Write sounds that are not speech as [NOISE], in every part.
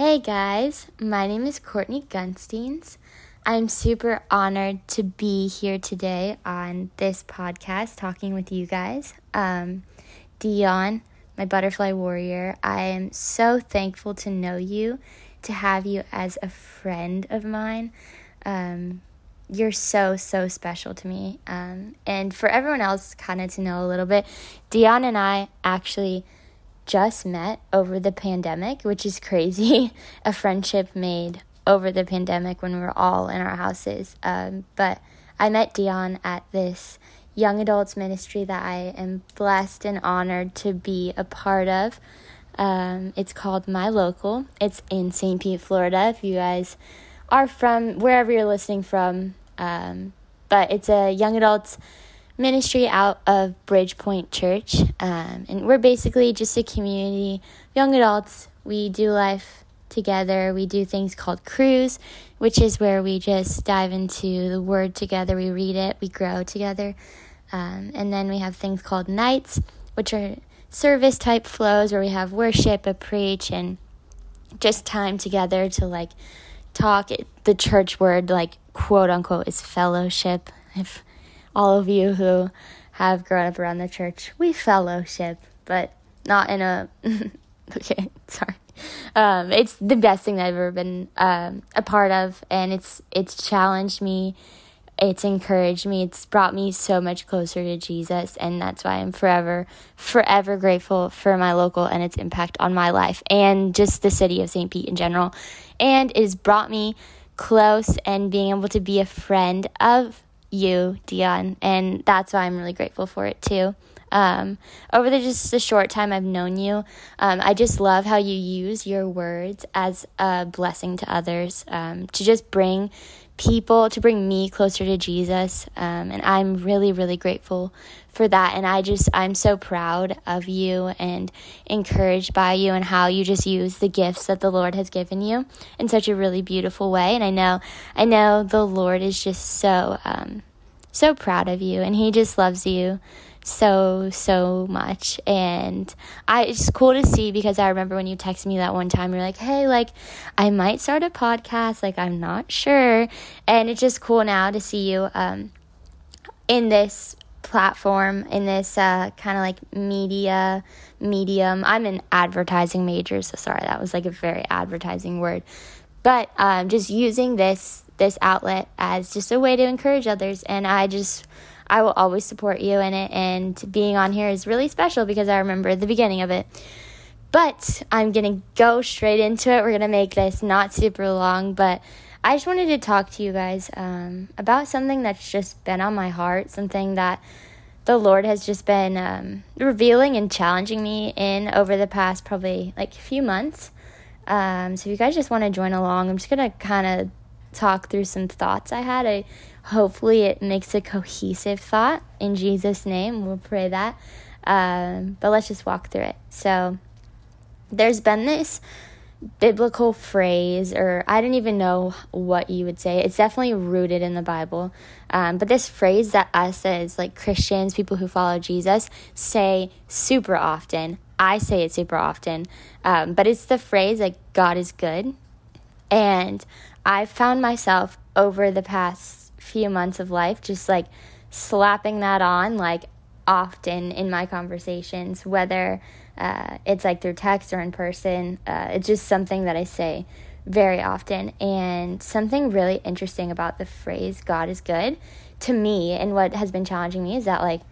Hey guys, my name is Courtney Gunsteins. I'm super honored to be here today on this podcast talking with you guys. Um, Dion, my butterfly warrior, I am so thankful to know you, to have you as a friend of mine. Um, you're so, so special to me. Um, and for everyone else, kind of to know a little bit, Dion and I actually just met over the pandemic, which is crazy. [LAUGHS] a friendship made over the pandemic when we were all in our houses. Um, but I met Dion at this young adults ministry that I am blessed and honored to be a part of. Um, it's called My Local. It's in St. Pete, Florida. If you guys are from wherever you're listening from, um, but it's a young adults ministry out of Bridgepoint Church. Um, and we're basically just a community, of young adults. We do life together. We do things called crews, which is where we just dive into the word together. We read it, we grow together. Um, and then we have things called nights, which are service type flows where we have worship, a preach, and just time together to like talk. The church word, like quote unquote, is fellowship. If all of you who have grown up around the church, we fellowship, but not in a. [LAUGHS] okay, sorry. Um, it's the best thing that I've ever been um, a part of, and it's it's challenged me, it's encouraged me, it's brought me so much closer to Jesus, and that's why I'm forever, forever grateful for my local and its impact on my life and just the city of St. Pete in general, and it has brought me close and being able to be a friend of you, Dion, and that's why I'm really grateful for it too. Um, over the just the short time I've known you, um, I just love how you use your words as a blessing to others, um, to just bring people, to bring me closer to Jesus. Um, and I'm really, really grateful for that. And I just, I'm so proud of you and encouraged by you and how you just use the gifts that the Lord has given you in such a really beautiful way. And I know, I know the Lord is just so, um, so proud of you and He just loves you so so much. And i it's cool to see because i remember when you texted me that one time you're like hey like i might start a podcast like i'm not sure. And it's just cool now to see you um in this platform in this uh, kind of like media medium. I'm an advertising major so sorry that was like a very advertising word. But um, just using this this outlet as just a way to encourage others and i just I will always support you in it. And being on here is really special because I remember the beginning of it. But I'm going to go straight into it. We're going to make this not super long, but I just wanted to talk to you guys um, about something that's just been on my heart, something that the Lord has just been um, revealing and challenging me in over the past probably like a few months. Um, so if you guys just want to join along, I'm just going to kind of talk through some thoughts I had. I hopefully it makes a cohesive thought in Jesus' name. We'll pray that. Um, but let's just walk through it. So there's been this biblical phrase, or I don't even know what you would say. It's definitely rooted in the Bible. Um, but this phrase that us as like Christians, people who follow Jesus, say super often. I say it super often. Um, but it's the phrase like God is good. And I've found myself over the past few months of life just like slapping that on like often in my conversations, whether uh, it's like through text or in person. Uh, it's just something that I say very often. And something really interesting about the phrase God is good to me and what has been challenging me is that like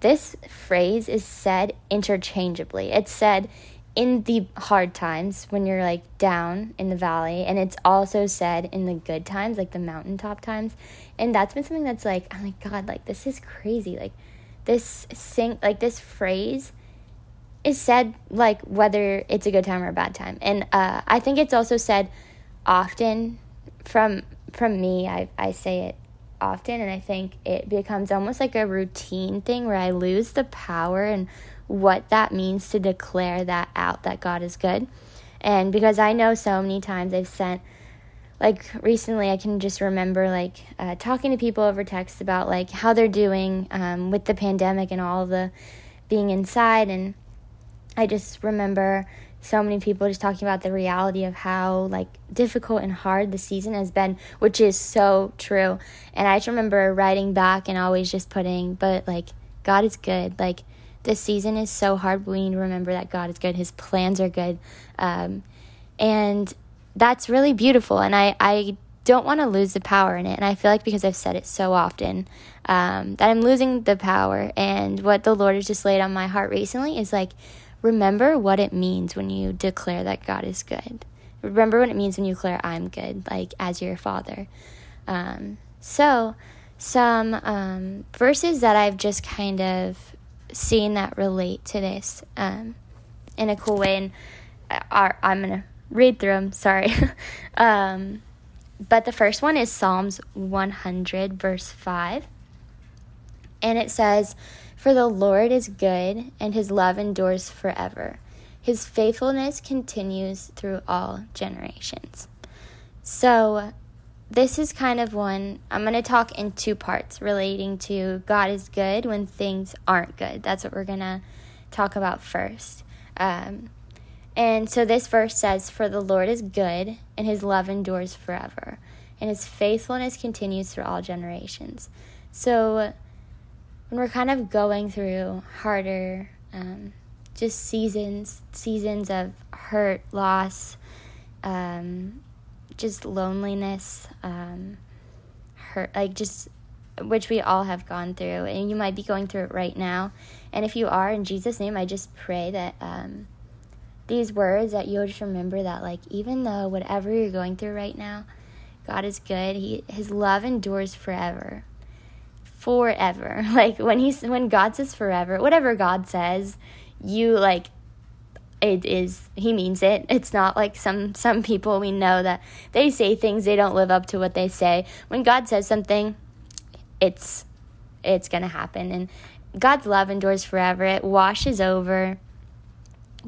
this phrase is said interchangeably. It's said in the hard times when you're like down in the valley and it's also said in the good times like the mountaintop times and that's been something that's like i'm like god like this is crazy. Like this sing like this phrase is said like whether it's a good time or a bad time and uh, i think it's also said often from from me i, I say it often and i think it becomes almost like a routine thing where i lose the power and what that means to declare that out that God is good. And because I know so many times I've sent, like recently, I can just remember like uh, talking to people over text about like how they're doing um, with the pandemic and all the being inside. And I just remember so many people just talking about the reality of how like difficult and hard the season has been, which is so true. And I just remember writing back and always just putting, but like God is good. Like this season is so hard, but we need to remember that God is good. His plans are good. Um, and that's really beautiful. And I, I don't want to lose the power in it. And I feel like because I've said it so often, um, that I'm losing the power. And what the Lord has just laid on my heart recently is like, remember what it means when you declare that God is good. Remember what it means when you declare, I'm good, like as your father. Um, so, some um, verses that I've just kind of seen that relate to this um, in a cool way. And uh, I'm going to read through them, sorry. [LAUGHS] um, but the first one is Psalms 100, verse 5. And it says, For the Lord is good, and his love endures forever. His faithfulness continues through all generations. So, this is kind of one I'm going to talk in two parts relating to God is good when things aren't good. That's what we're going to talk about first. Um, and so this verse says, For the Lord is good, and his love endures forever, and his faithfulness continues through all generations. So when we're kind of going through harder, um, just seasons, seasons of hurt, loss, um, just loneliness, um, hurt, like just which we all have gone through, and you might be going through it right now. And if you are, in Jesus' name, I just pray that um, these words that you'll just remember that like even though whatever you're going through right now god is good. He his love endures forever. Forever. [LAUGHS] Like when he's when god says forever whatever god says you like it is he means it it's not like some some people we know that they say things they don't live up to what they say when god says something it's it's gonna happen and god's love endures forever it washes over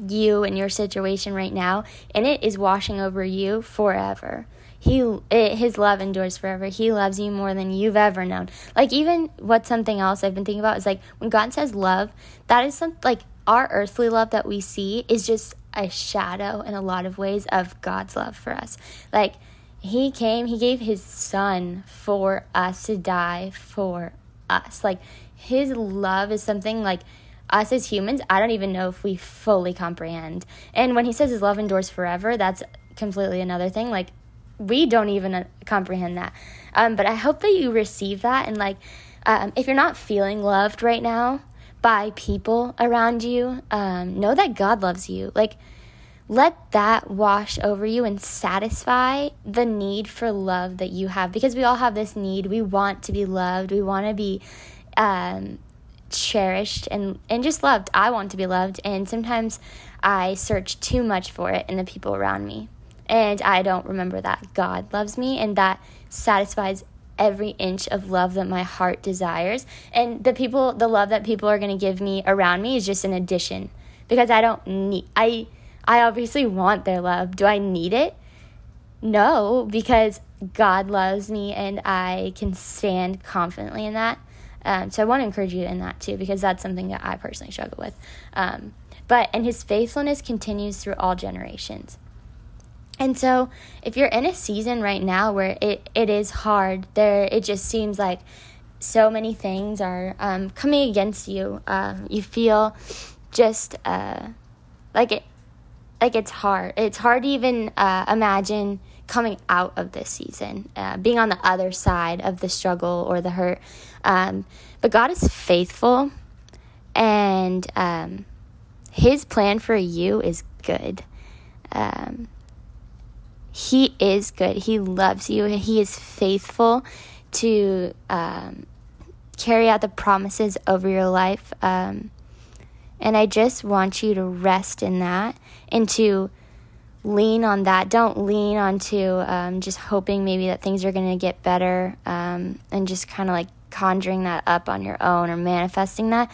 you and your situation right now, and it is washing over you forever. He it, his love endures forever. He loves you more than you've ever known. Like even what something else I've been thinking about is like when God says love, that is something like our earthly love that we see is just a shadow in a lot of ways of God's love for us. Like he came, he gave his son for us to die for us. Like his love is something like us as humans, I don't even know if we fully comprehend. And when he says his love endures forever, that's completely another thing. Like, we don't even uh, comprehend that. Um, but I hope that you receive that. And, like, um, if you're not feeling loved right now by people around you, um, know that God loves you. Like, let that wash over you and satisfy the need for love that you have because we all have this need. We want to be loved, we want to be um, cherished and and just loved. I want to be loved and sometimes I search too much for it in the people around me. And I don't remember that God loves me and that satisfies every inch of love that my heart desires. And the people the love that people are going to give me around me is just an addition because I don't need I I obviously want their love. Do I need it? No, because God loves me and I can stand confidently in that. Um, so I want to encourage you in that too, because that's something that I personally struggle with. Um, but, and his faithfulness continues through all generations. And so, if you're in a season right now where it, it is hard, there it just seems like so many things are um, coming against you. Um, you feel just uh, like it, like it's hard. It's hard to even uh, imagine coming out of this season, uh, being on the other side of the struggle or the hurt. Um, but God is faithful, and um, His plan for you is good. Um, he is good. He loves you. He is faithful to um, carry out the promises over your life. Um, and I just want you to rest in that and to lean on that. Don't lean onto um, just hoping maybe that things are going to get better um, and just kind of like conjuring that up on your own or manifesting that.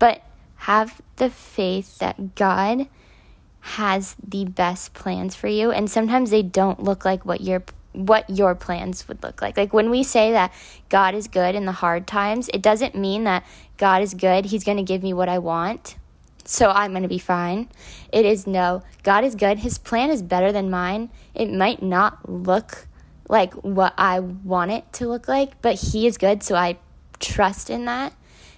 But have the faith that God has the best plans for you and sometimes they don't look like what your what your plans would look like. Like when we say that God is good in the hard times, it doesn't mean that God is good, he's going to give me what I want so I'm going to be fine. It is no, God is good. His plan is better than mine. It might not look like what I want it to look like, but He is good, so I trust in that.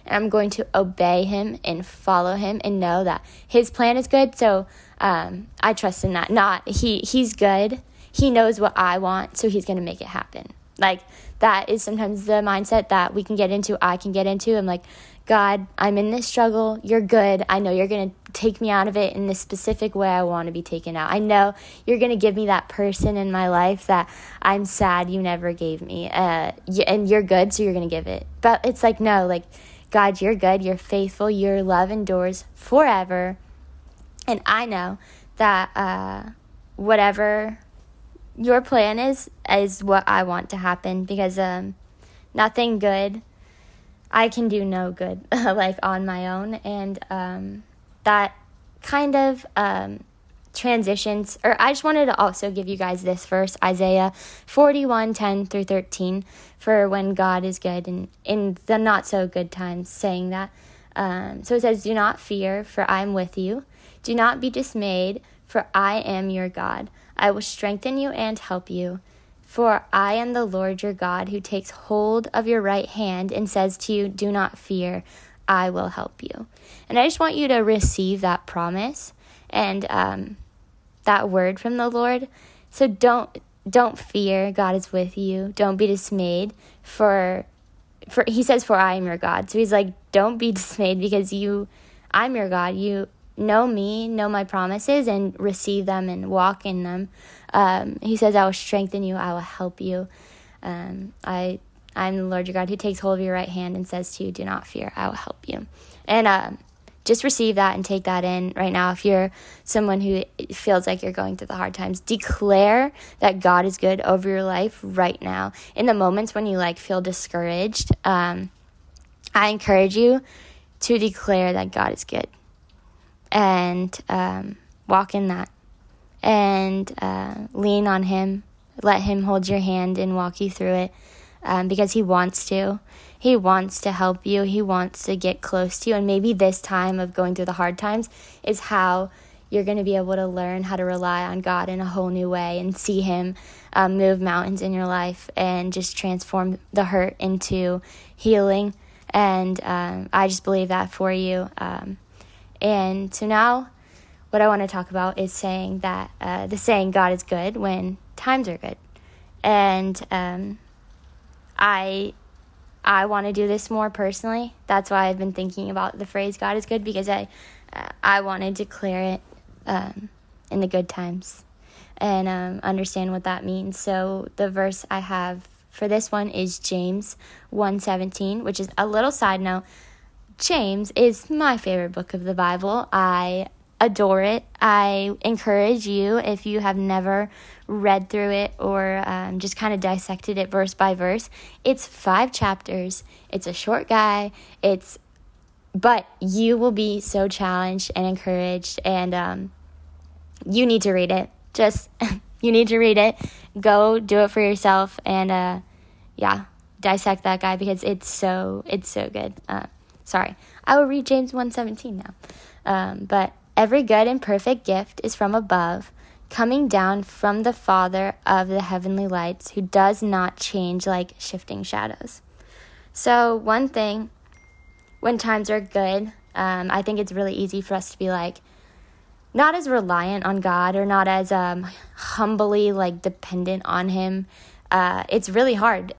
And I'm going to obey Him and follow Him and know that His plan is good. So um, I trust in that. Not He. He's good. He knows what I want, so He's going to make it happen. Like that is sometimes the mindset that we can get into. I can get into. I'm like, God, I'm in this struggle. You're good. I know you're going to take me out of it in the specific way I want to be taken out. I know you're going to give me that person in my life that I'm sad you never gave me. Uh, and you're good, so you're going to give it. But it's like, no, like, God, you're good. You're faithful. Your love endures forever. And I know that uh, whatever your plan is, is what I want to happen because um, nothing good I can do no good, [LAUGHS] like on my own. And um, that kind of um, transitions, or I just wanted to also give you guys this verse, Isaiah 41 10 through 13, for when God is good and in the not so good times, saying that. Um, so it says, Do not fear, for I am with you. Do not be dismayed, for I am your God. I will strengthen you and help you. For I am the Lord your God who takes hold of your right hand and says to you, Do not fear, I will help you. And I just want you to receive that promise and um, that word from the Lord. So don't don't fear, God is with you. Don't be dismayed for for he says for I am your God. So he's like don't be [LAUGHS] dismayed because you I'm your God. You know me, know my promises, and receive them and walk in them. Um, he says, I will strengthen you, I will help you. Um, I, I'm the Lord your God who takes hold of your right hand and says to you, Do not fear, I will help you. And um, just receive that and take that in right now. If you're someone who feels like you're going through the hard times, declare that God is good over your life right now. In the moments when you like feel discouraged, um, I encourage you to declare that God is good and um, walk in that and uh, lean on Him. Let Him hold your hand and walk you through it um, because He wants to. He wants to help you, He wants to get close to you. And maybe this time of going through the hard times is how you're going to be able to learn how to rely on God in a whole new way and see Him um, move mountains in your life and just transform the hurt into healing. And um, I just believe that for you. Um, and so now, what I want to talk about is saying that uh, the saying God is good when times are good. And um, I I want to do this more personally. That's why I've been thinking about the phrase God is good because I uh, I want to declare it um, in the good times and um, understand what that means. So the verse I have for this one is James 1:17, which is a little side note. James is my favorite book of the Bible. I adore it. I encourage you, if you have never read through it or um, just kind of dissected it verse by verse, it's five chapters. It's a short guy. It's, but you will be so challenged and encouraged, and um, you need to read it. Just, [LAUGHS] you need to read it. Go do it for yourself, and uh, yeah, dissect that guy because it's so, it's so good. Uh, Sorry, I will read James 1:17 now. Um, but every good and perfect gift is from above, coming down from the Father of the heavenly lights, who does not change like shifting shadows. So one thing, when times are good, um, I think it's really easy for us to be like, not as reliant on God or not as um, humbly like dependent on Him uh, it's really hard